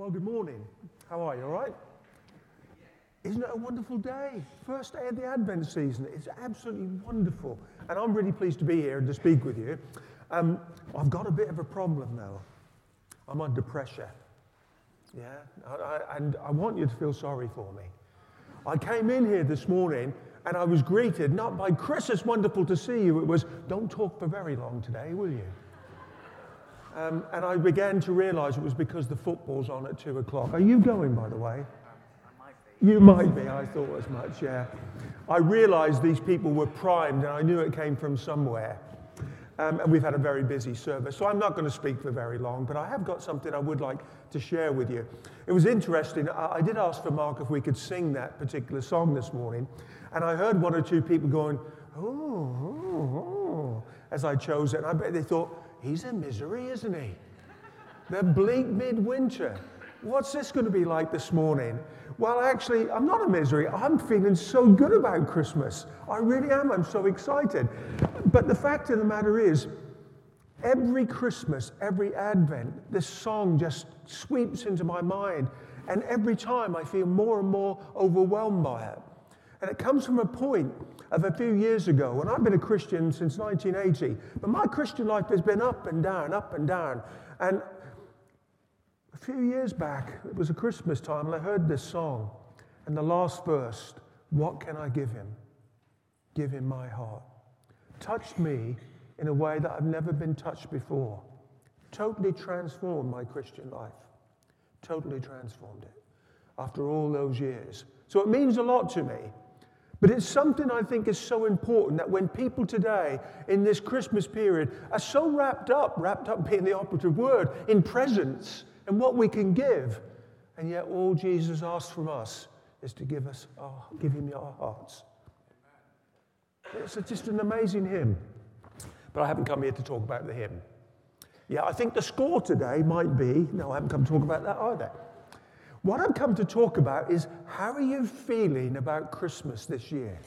Well, good morning. How are you? All right? Isn't it a wonderful day? First day of the Advent season. It's absolutely wonderful. And I'm really pleased to be here and to speak with you. Um, I've got a bit of a problem, though. I'm under pressure. Yeah? I, I, and I want you to feel sorry for me. I came in here this morning and I was greeted not by Chris, it's wonderful to see you. It was, don't talk for very long today, will you? Um, and I began to realize it was because the football's on at two o'clock. Are you going, by the way? You might be, I thought as much, yeah. I realized these people were primed and I knew it came from somewhere. Um, and we've had a very busy service, so I'm not going to speak for very long, but I have got something I would like to share with you. It was interesting. I, I did ask for Mark if we could sing that particular song this morning, and I heard one or two people going, oh, oh, oh, as I chose it, and I bet they thought, he's in misery, isn't he? The bleak midwinter. What's this going to be like this morning? Well, actually, I'm not in misery. I'm feeling so good about Christmas. I really am. I'm so excited. But the fact of the matter is, every Christmas, every Advent, this song just sweeps into my mind. And every time I feel more and more overwhelmed by it. And it comes from a point of a few years ago, and I've been a Christian since 1980, but my Christian life has been up and down, up and down. And a few years back, it was a Christmas time, and I heard this song, and the last verse, What can I give him? Give him my heart. Touched me in a way that I've never been touched before. Totally transformed my Christian life. Totally transformed it after all those years. So it means a lot to me. But it's something I think is so important that when people today in this Christmas period are so wrapped up, wrapped up being the operative word, in presents and what we can give, and yet all Jesus asks from us is to give us our, give him our hearts. It's just an amazing hymn. But I haven't come here to talk about the hymn. Yeah, I think the score today might be, no, I haven't come to talk about that either. What I've come to talk about is how are you feeling about Christmas this year?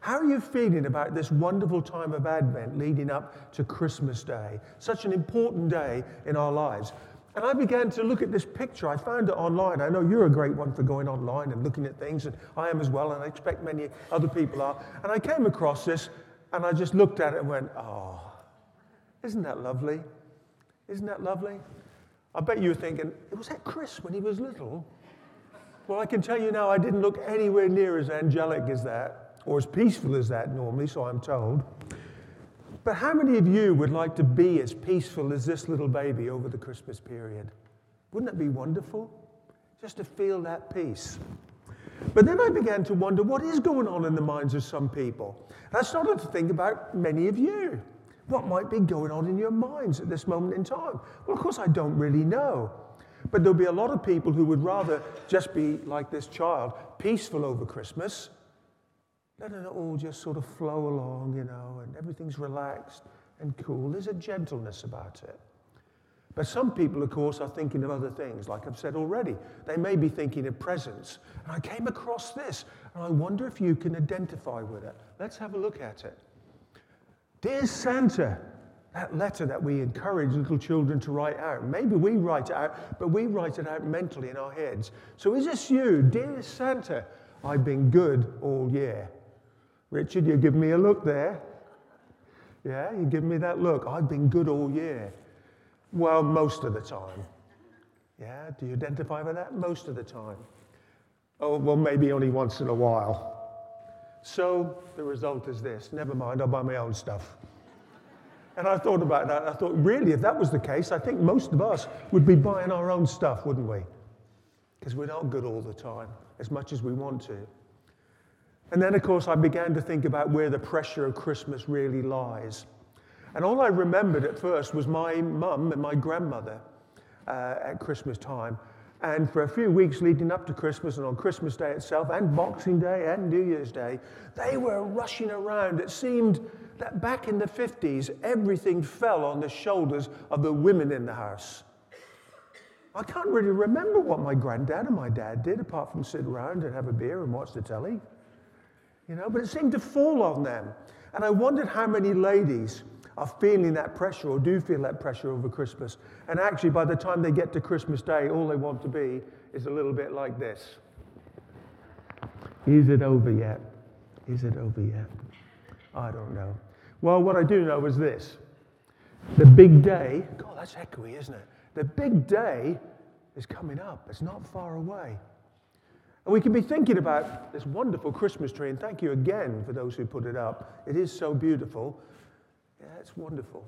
How are you feeling about this wonderful time of Advent leading up to Christmas Day? Such an important day in our lives. And I began to look at this picture. I found it online. I know you're a great one for going online and looking at things, and I am as well, and I expect many other people are. And I came across this, and I just looked at it and went, oh, isn't that lovely? Isn't that lovely? I bet you're thinking, was that Chris when he was little? Well, I can tell you now, I didn't look anywhere near as angelic as that, or as peaceful as that normally, so I'm told. But how many of you would like to be as peaceful as this little baby over the Christmas period? Wouldn't that be wonderful? Just to feel that peace. But then I began to wonder what is going on in the minds of some people. I started to think about many of you. What might be going on in your minds at this moment in time? Well, of course, I don't really know. But there'll be a lot of people who would rather just be like this child, peaceful over Christmas, letting it all just sort of flow along, you know, and everything's relaxed and cool. There's a gentleness about it. But some people, of course, are thinking of other things, like I've said already. They may be thinking of presents. And I came across this, and I wonder if you can identify with it. Let's have a look at it. Dear Santa, that letter that we encourage little children to write out. Maybe we write it out, but we write it out mentally in our heads. So is this you? Dear Santa, I've been good all year. Richard, you give me a look there. Yeah, you give me that look. I've been good all year. Well, most of the time. Yeah, do you identify with that? Most of the time. Oh, well, maybe only once in a while. So the result is this never mind, I'll buy my own stuff. And I thought about that. I thought, really, if that was the case, I think most of us would be buying our own stuff, wouldn't we? Because we're not good all the time, as much as we want to. And then, of course, I began to think about where the pressure of Christmas really lies. And all I remembered at first was my mum and my grandmother uh, at Christmas time. And for a few weeks leading up to Christmas and on Christmas Day itself, and Boxing Day and New Year's Day, they were rushing around. It seemed that back in the 50s, everything fell on the shoulders of the women in the house. I can't really remember what my granddad and my dad did apart from sit around and have a beer and watch the telly. You know, but it seemed to fall on them. And I wondered how many ladies are feeling that pressure or do feel that pressure over Christmas. And actually, by the time they get to Christmas Day, all they want to be is a little bit like this Is it over yet? Is it over yet? I don't know. Well, what I do know is this the big day, God, that's echoey, isn't it? The big day is coming up, it's not far away. And we can be thinking about this wonderful Christmas tree, and thank you again for those who put it up. It is so beautiful. Yeah, it's wonderful.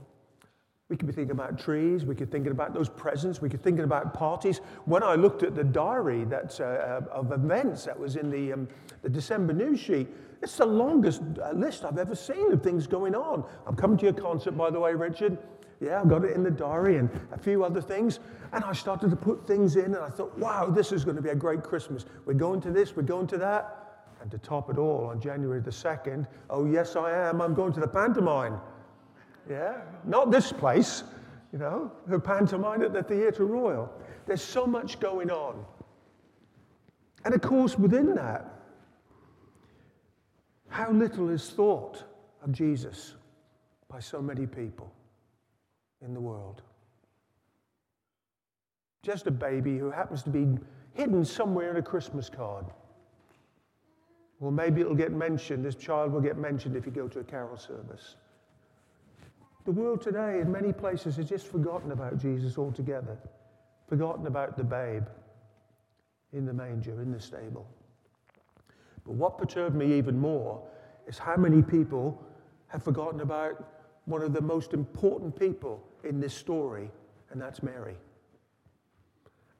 We could be thinking about trees. We could be thinking about those presents. We could be thinking about parties. When I looked at the diary that's, uh, of events that was in the, um, the December news sheet, it's the longest uh, list I've ever seen of things going on. I'm coming to your concert, by the way, Richard. Yeah, I've got it in the diary and a few other things. And I started to put things in, and I thought, wow, this is going to be a great Christmas. We're going to this, we're going to that. And to top it all, on January the 2nd, oh, yes, I am, I'm going to the pantomime. Yeah, not this place, you know, the pantomime at the Theatre Royal. There's so much going on. And of course, within that, how little is thought of Jesus by so many people in the world. Just a baby who happens to be hidden somewhere in a Christmas card. Well, maybe it'll get mentioned, this child will get mentioned if you go to a carol service. The world today, in many places, has just forgotten about Jesus altogether, forgotten about the babe in the manger, in the stable. But what perturbed me even more is how many people have forgotten about one of the most important people in this story, and that's Mary.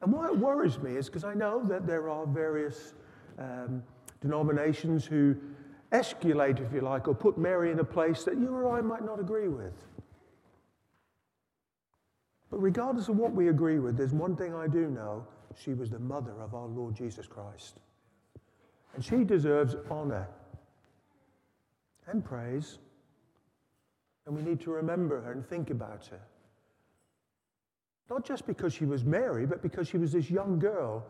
And why it worries me is because I know that there are various um, denominations who escalate, if you like, or put Mary in a place that you or I might not agree with. But regardless of what we agree with, there's one thing I do know she was the mother of our Lord Jesus Christ. And she deserves honor and praise. And we need to remember her and think about her. Not just because she was Mary, but because she was this young girl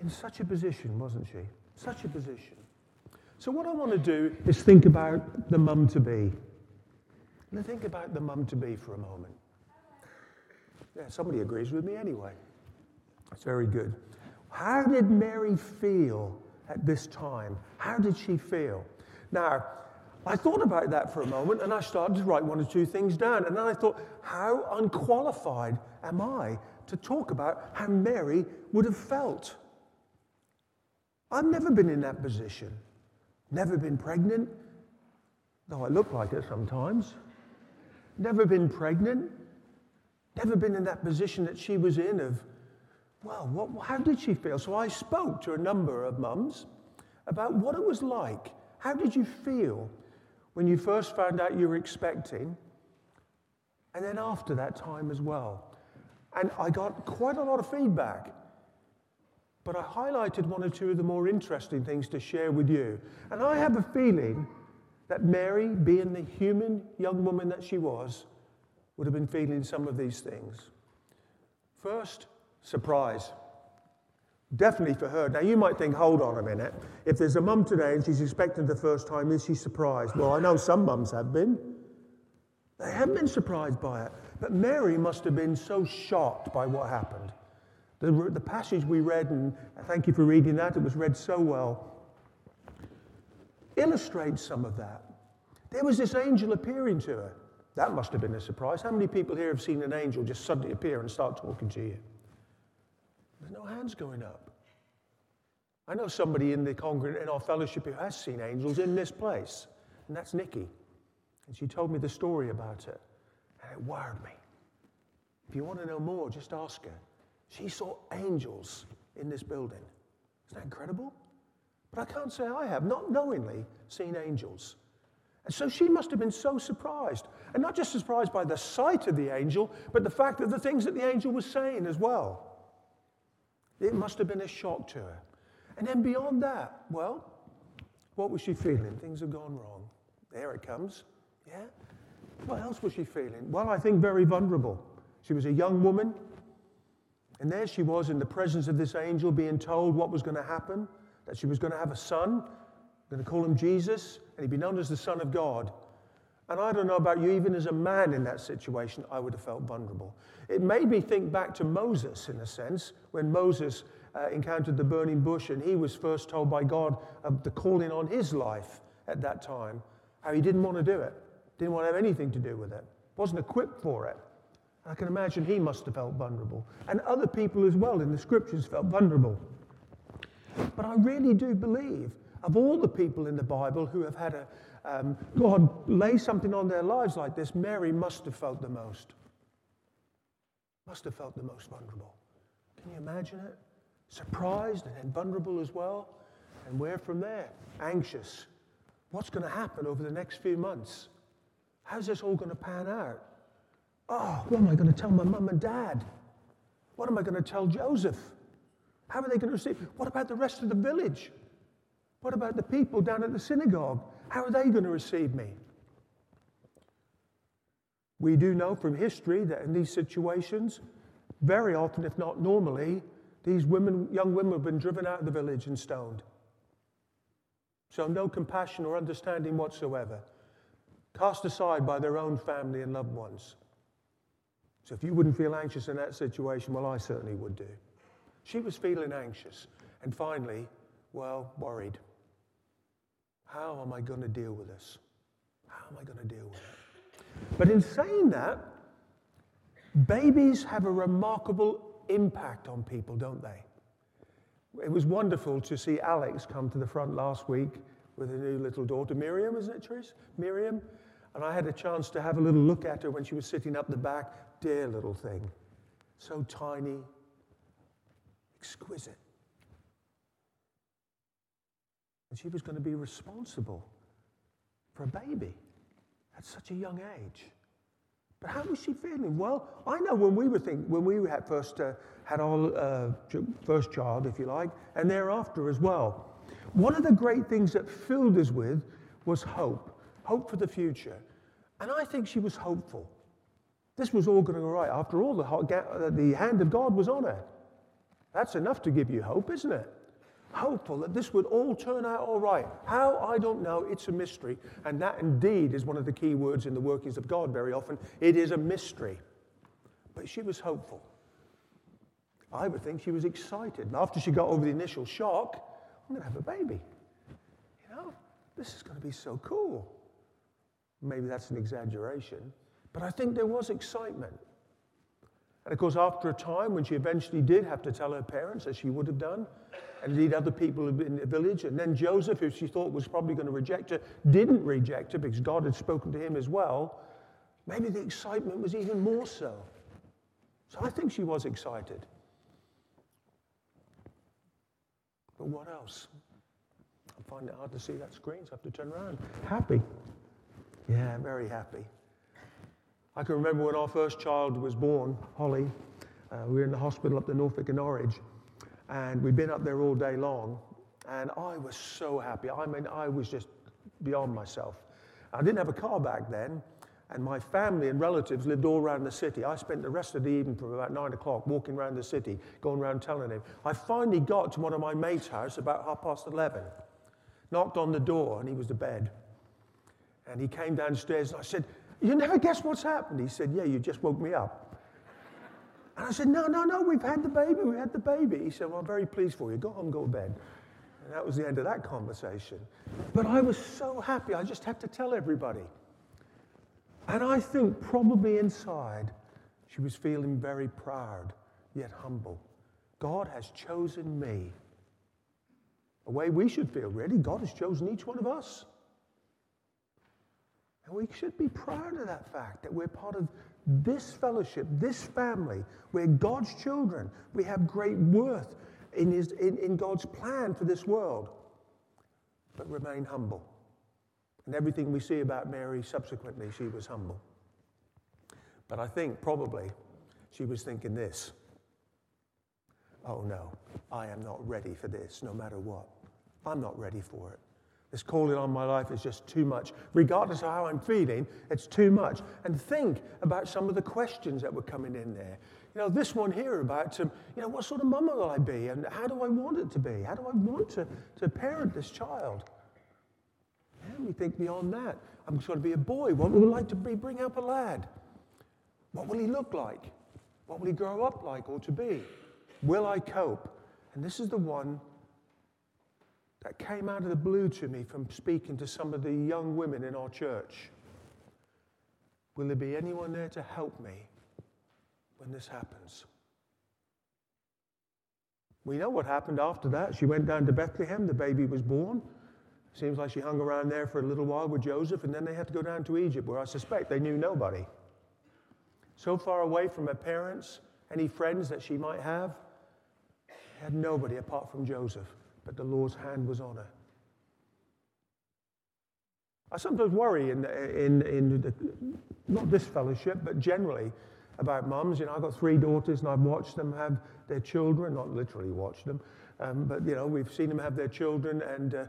in such a position, wasn't she? Such a position. So, what I want to do is think about the mum to be. And think about the mum to be for a moment. Yeah, somebody agrees with me anyway. That's very good. How did Mary feel at this time? How did she feel? Now, I thought about that for a moment and I started to write one or two things down. And then I thought, how unqualified am I to talk about how Mary would have felt? I've never been in that position, never been pregnant, though I look like it sometimes. Never been pregnant, never been in that position that she was in of, well, what, how did she feel? So I spoke to a number of mums about what it was like how did you feel when you first found out you were expecting? And then after that time as well. And I got quite a lot of feedback. But I highlighted one or two of the more interesting things to share with you. And I have a feeling that Mary, being the human young woman that she was, would have been feeling some of these things. First, surprise. Definitely for her. Now, you might think, hold on a minute. If there's a mum today and she's expecting the first time, is she surprised? Well, I know some mums have been. They haven't been surprised by it. But Mary must have been so shocked by what happened. The, the passage we read, and thank you for reading that, it was read so well, illustrates some of that. There was this angel appearing to her. That must have been a surprise. How many people here have seen an angel just suddenly appear and start talking to you? There's no hands going up. I know somebody in the congregation in our fellowship who has seen angels in this place, and that's Nikki. And she told me the story about it, and it wired me. If you want to know more, just ask her. She saw angels in this building. Isn't that incredible? But I can't say I have, not knowingly, seen angels. And so she must have been so surprised. And not just surprised by the sight of the angel, but the fact that the things that the angel was saying as well. It must have been a shock to her. And then beyond that, well, what was she feeling? Things have gone wrong. There it comes. Yeah? What else was she feeling? Well, I think very vulnerable. She was a young woman, and there she was in the presence of this angel being told what was going to happen that she was going to have a son, going to call him Jesus, and he'd be known as the Son of God. And I don't know about you, even as a man in that situation, I would have felt vulnerable. It made me think back to Moses, in a sense, when Moses uh, encountered the burning bush and he was first told by God of the calling on his life at that time, how he didn't want to do it, didn't want to have anything to do with it, wasn't equipped for it. I can imagine he must have felt vulnerable. And other people as well in the scriptures felt vulnerable. But I really do believe, of all the people in the Bible who have had a, um, God lay something on their lives like this, Mary must have felt the most. Must have felt the most vulnerable. Can you imagine it? Surprised and then vulnerable as well. And where from there? Anxious. What's going to happen over the next few months? How's this all going to pan out? Oh, what am I going to tell my mum and dad? What am I going to tell Joseph? How are they going to receive? What about the rest of the village? What about the people down at the synagogue? How are they going to receive me? We do know from history that in these situations, very often, if not normally, these women, young women have been driven out of the village and stoned. So, no compassion or understanding whatsoever, cast aside by their own family and loved ones. So, if you wouldn't feel anxious in that situation, well, I certainly would do. She was feeling anxious and finally, well, worried. How am I going to deal with this? How am I going to deal with it? But in saying that, babies have a remarkable impact on people, don't they? It was wonderful to see Alex come to the front last week with a new little daughter, Miriam, isn't it, Trish? Miriam. And I had a chance to have a little look at her when she was sitting up the back. Dear little thing. So tiny, exquisite. And she was going to be responsible for a baby at such a young age. But how was she feeling? Well, I know when we were thinking, when we had first uh, had our uh, first child, if you like, and thereafter as well. One of the great things that filled us with was hope, hope for the future. And I think she was hopeful. This was all going to go right. After all, the, the hand of God was on her. That's enough to give you hope, isn't it? Hopeful that this would all turn out all right. How? I don't know. It's a mystery. And that indeed is one of the key words in the workings of God very often. It is a mystery. But she was hopeful. I would think she was excited. After she got over the initial shock, I'm going to have a baby. You know, this is going to be so cool. Maybe that's an exaggeration. But I think there was excitement. And of course, after a time, when she eventually did have to tell her parents, as she would have done, and indeed other people in the village, and then Joseph, who she thought was probably going to reject her, didn't reject her because God had spoken to him as well, maybe the excitement was even more so. So I think she was excited. But what else? I'm finding it hard to see that screen, so I have to turn around. Happy. Yeah, very happy. I can remember when our first child was born, Holly, uh, we were in the hospital up the Norfolk and Norwich, and we'd been up there all day long, and I was so happy. I mean, I was just beyond myself. I didn't have a car back then, and my family and relatives lived all around the city. I spent the rest of the evening from about nine o'clock walking around the city, going around telling him. I finally got to one of my mates' house about half past 11, knocked on the door, and he was to bed. And he came downstairs, and I said, you never guess what's happened. He said, Yeah, you just woke me up. And I said, No, no, no, we've had the baby, we had the baby. He said, Well, I'm very pleased for you. Go home, go to bed. And that was the end of that conversation. But I was so happy, I just had to tell everybody. And I think probably inside, she was feeling very proud, yet humble. God has chosen me. The way we should feel, really. God has chosen each one of us. And we should be proud of that fact that we're part of this fellowship, this family. We're God's children. We have great worth in, his, in, in God's plan for this world. But remain humble. And everything we see about Mary subsequently, she was humble. But I think probably she was thinking this oh no, I am not ready for this, no matter what. I'm not ready for it. This calling on my life is just too much. Regardless of how I'm feeling, it's too much. And think about some of the questions that were coming in there. You know, this one here about, um, you know, what sort of mama will I be? And how do I want it to be? How do I want to, to parent this child? And we think beyond that. I'm going to be a boy. What will it like to be bring up a lad? What will he look like? What will he grow up like or to be? Will I cope? And this is the one that came out of the blue to me from speaking to some of the young women in our church. Will there be anyone there to help me when this happens? We know what happened after that. She went down to Bethlehem, the baby was born. Seems like she hung around there for a little while with Joseph, and then they had to go down to Egypt, where I suspect they knew nobody. So far away from her parents, any friends that she might have, had nobody apart from Joseph, but the Lord's hand was on her. I sometimes worry in, in, in the, not this fellowship, but generally about mums. You know, I've got three daughters and I've watched them have their children, not literally watched them, um, but you know, we've seen them have their children. And uh,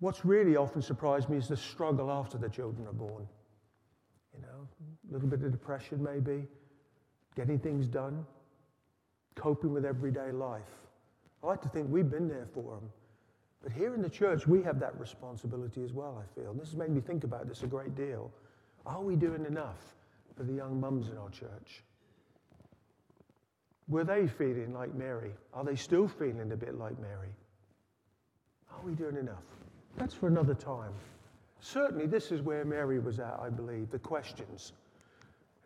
what's really often surprised me is the struggle after the children are born. You know, a little bit of depression maybe, getting things done, coping with everyday life. I like to think we've been there for them. But here in the church, we have that responsibility as well, I feel. This has made me think about this a great deal. Are we doing enough for the young mums in our church? Were they feeling like Mary? Are they still feeling a bit like Mary? Are we doing enough? That's for another time. Certainly, this is where Mary was at, I believe, the questions.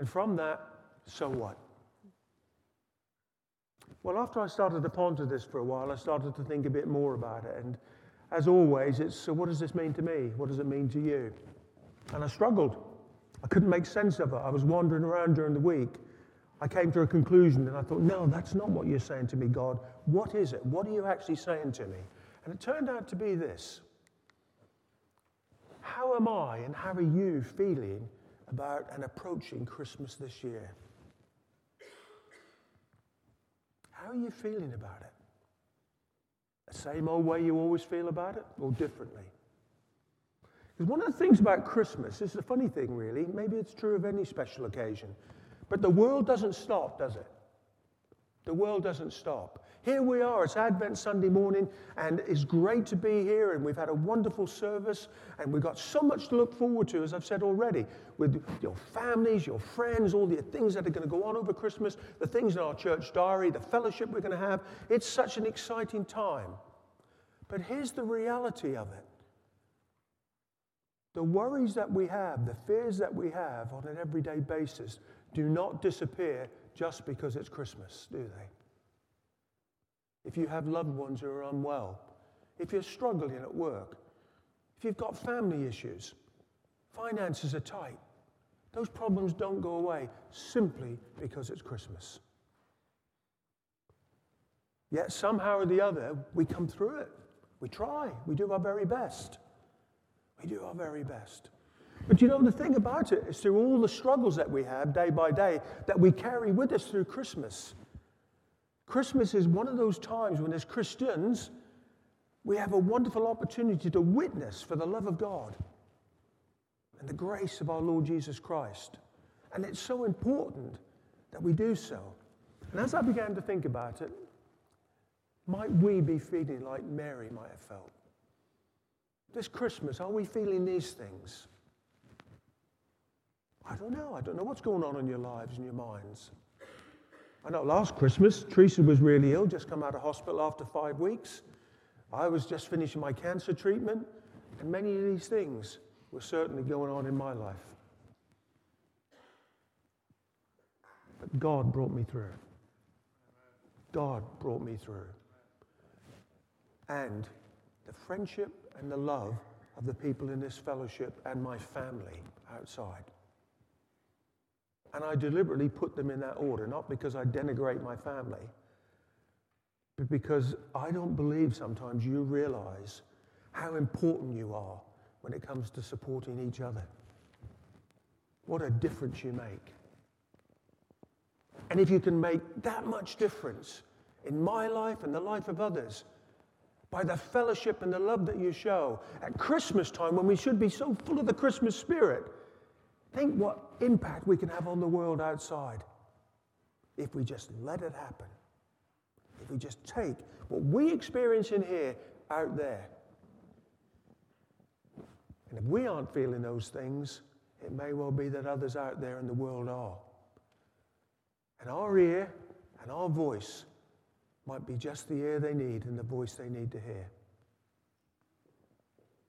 And from that, so what? Well, after I started to ponder this for a while, I started to think a bit more about it. And as always, it's so what does this mean to me? What does it mean to you? And I struggled. I couldn't make sense of it. I was wandering around during the week. I came to a conclusion and I thought, no, that's not what you're saying to me, God. What is it? What are you actually saying to me? And it turned out to be this How am I and how are you feeling about and approaching Christmas this year? How are you feeling about it? The same old way you always feel about it, or differently? Because one of the things about Christmas, this is a funny thing, really, maybe it's true of any special occasion, but the world doesn't stop, does it? The world doesn't stop. Here we are, it's Advent Sunday morning, and it's great to be here, and we've had a wonderful service, and we've got so much to look forward to, as I've said already, with your families, your friends, all the things that are going to go on over Christmas, the things in our church diary, the fellowship we're going to have. It's such an exciting time. But here's the reality of it the worries that we have, the fears that we have on an everyday basis do not disappear just because it's Christmas, do they? If you have loved ones who are unwell, if you're struggling at work, if you've got family issues, finances are tight, those problems don't go away simply because it's Christmas. Yet somehow or the other, we come through it. We try, we do our very best. We do our very best. But you know, the thing about it is through all the struggles that we have day by day that we carry with us through Christmas. Christmas is one of those times when, as Christians, we have a wonderful opportunity to witness for the love of God and the grace of our Lord Jesus Christ. And it's so important that we do so. And as I began to think about it, might we be feeling like Mary might have felt? This Christmas, are we feeling these things? I don't know. I don't know what's going on in your lives and your minds. I know last Christmas, Teresa was really ill, just come out of hospital after five weeks. I was just finishing my cancer treatment, and many of these things were certainly going on in my life. But God brought me through. God brought me through. And the friendship and the love of the people in this fellowship and my family outside. And I deliberately put them in that order, not because I denigrate my family, but because I don't believe sometimes you realize how important you are when it comes to supporting each other. What a difference you make. And if you can make that much difference in my life and the life of others, by the fellowship and the love that you show. At Christmas time, when we should be so full of the Christmas spirit, think what impact we can have on the world outside if we just let it happen. If we just take what we experience in here out there. And if we aren't feeling those things, it may well be that others out there in the world are. And our ear and our voice might be just the ear they need and the voice they need to hear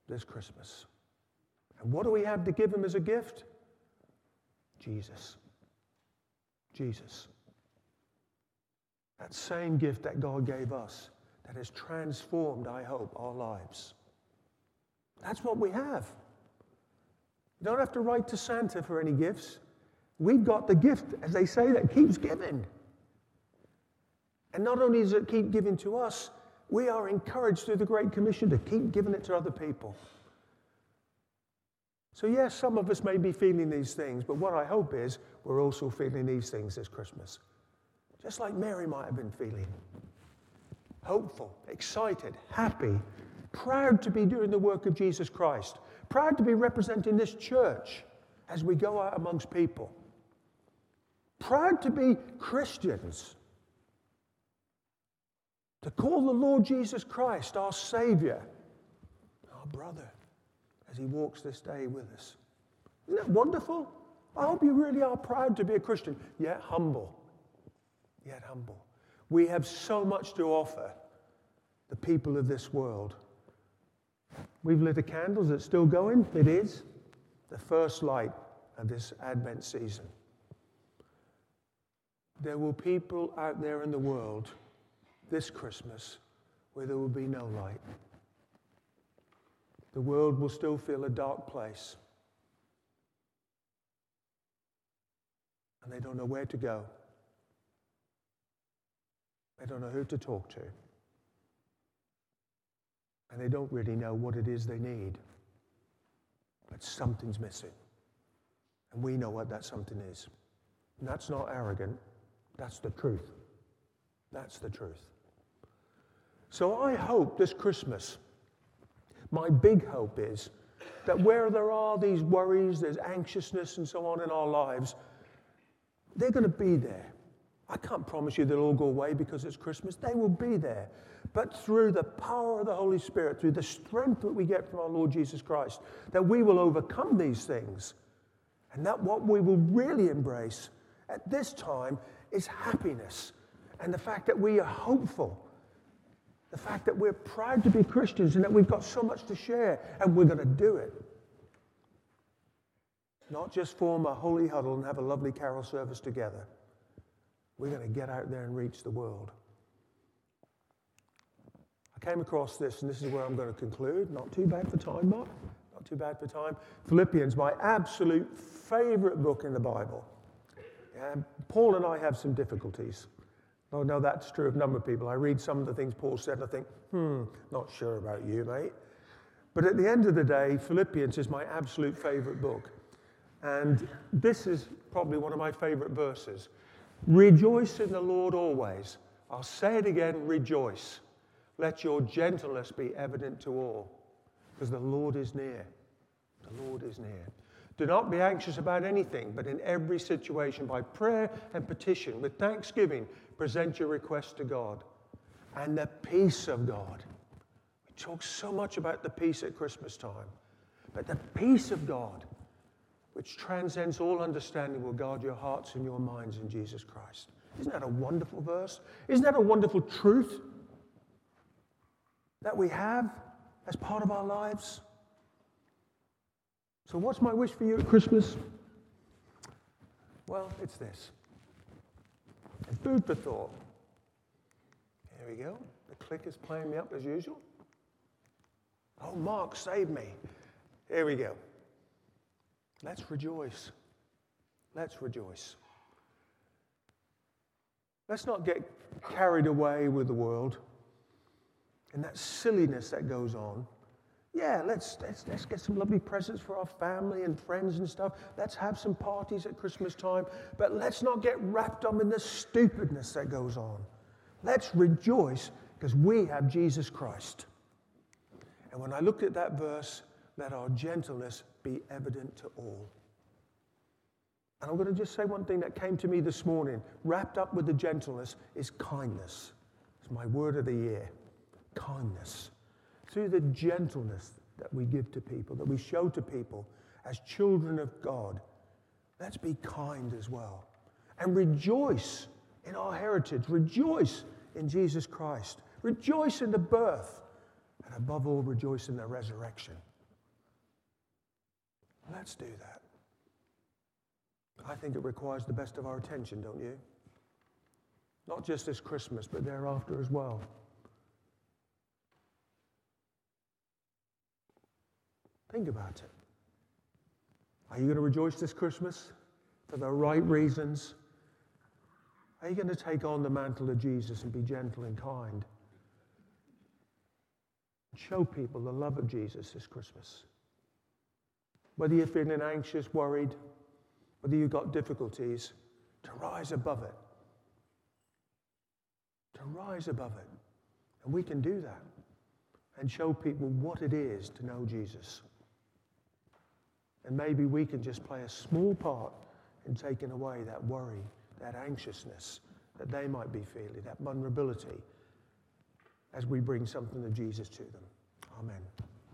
this Christmas. And what do we have to give them as a gift? Jesus. Jesus. That same gift that God gave us that has transformed, I hope, our lives. That's what we have. You don't have to write to Santa for any gifts. We've got the gift, as they say, that keeps giving. And not only does it keep giving to us, we are encouraged through the Great Commission to keep giving it to other people. So, yes, some of us may be feeling these things, but what I hope is we're also feeling these things this Christmas. Just like Mary might have been feeling. Hopeful, excited, happy, proud to be doing the work of Jesus Christ, proud to be representing this church as we go out amongst people, proud to be Christians, to call the Lord Jesus Christ our Savior, our brother, as He walks this day with us. Isn't that wonderful? I hope you really are proud to be a Christian, yet humble. Yet humble. We have so much to offer the people of this world. We've lit a candle. Is it still going? It is. The first light of this Advent season. There will people out there in the world this Christmas where there will be no light. The world will still feel a dark place. And they don't know where to go. They don't know who to talk to. And they don't really know what it is they need. But something's missing. And we know what that something is. And that's not arrogant, that's the truth. That's the truth. So I hope this Christmas, my big hope is that where there are these worries, there's anxiousness and so on in our lives, they're going to be there. I can't promise you they'll all go away because it's Christmas. They will be there. But through the power of the Holy Spirit, through the strength that we get from our Lord Jesus Christ, that we will overcome these things. And that what we will really embrace at this time is happiness and the fact that we are hopeful. The fact that we're proud to be Christians and that we've got so much to share and we're going to do it. Not just form a holy huddle and have a lovely carol service together. We're going to get out there and reach the world. I came across this, and this is where I'm going to conclude. Not too bad for time, Mark. Not too bad for time. Philippians, my absolute favorite book in the Bible. And Paul and I have some difficulties. Oh, no, that's true of a number of people. I read some of the things Paul said and I think, hmm, not sure about you, mate. But at the end of the day, Philippians is my absolute favorite book. And this is probably one of my favorite verses. Rejoice in the Lord always. I'll say it again rejoice. Let your gentleness be evident to all, because the Lord is near. The Lord is near. Do not be anxious about anything, but in every situation, by prayer and petition, with thanksgiving, present your request to God. And the peace of God. We talk so much about the peace at Christmas time, but the peace of God which transcends all understanding, will guard your hearts and your minds in Jesus Christ. Isn't that a wonderful verse? Isn't that a wonderful truth that we have as part of our lives? So, what's my wish for you at Christmas? Well, it's this. Food for thought. Here we go. The click is playing me up as usual. Oh, Mark, save me. Here we go. Let's rejoice. Let's rejoice. Let's not get carried away with the world and that silliness that goes on. Yeah, let's, let's, let's get some lovely presents for our family and friends and stuff. Let's have some parties at Christmas time. But let's not get wrapped up in the stupidness that goes on. Let's rejoice because we have Jesus Christ. And when I looked at that verse, let our gentleness be evident to all. And I'm going to just say one thing that came to me this morning, wrapped up with the gentleness, is kindness. It's my word of the year kindness. Through the gentleness that we give to people, that we show to people as children of God. Let's be kind as well and rejoice in our heritage, rejoice in Jesus Christ, rejoice in the birth, and above all, rejoice in the resurrection. Let's do that. I think it requires the best of our attention, don't you? Not just this Christmas, but thereafter as well. Think about it. Are you going to rejoice this Christmas for the right reasons? Are you going to take on the mantle of Jesus and be gentle and kind? Show people the love of Jesus this Christmas. Whether you're feeling anxious, worried, whether you've got difficulties, to rise above it. To rise above it. And we can do that and show people what it is to know Jesus. And maybe we can just play a small part in taking away that worry, that anxiousness that they might be feeling, that vulnerability, as we bring something of Jesus to them. Amen.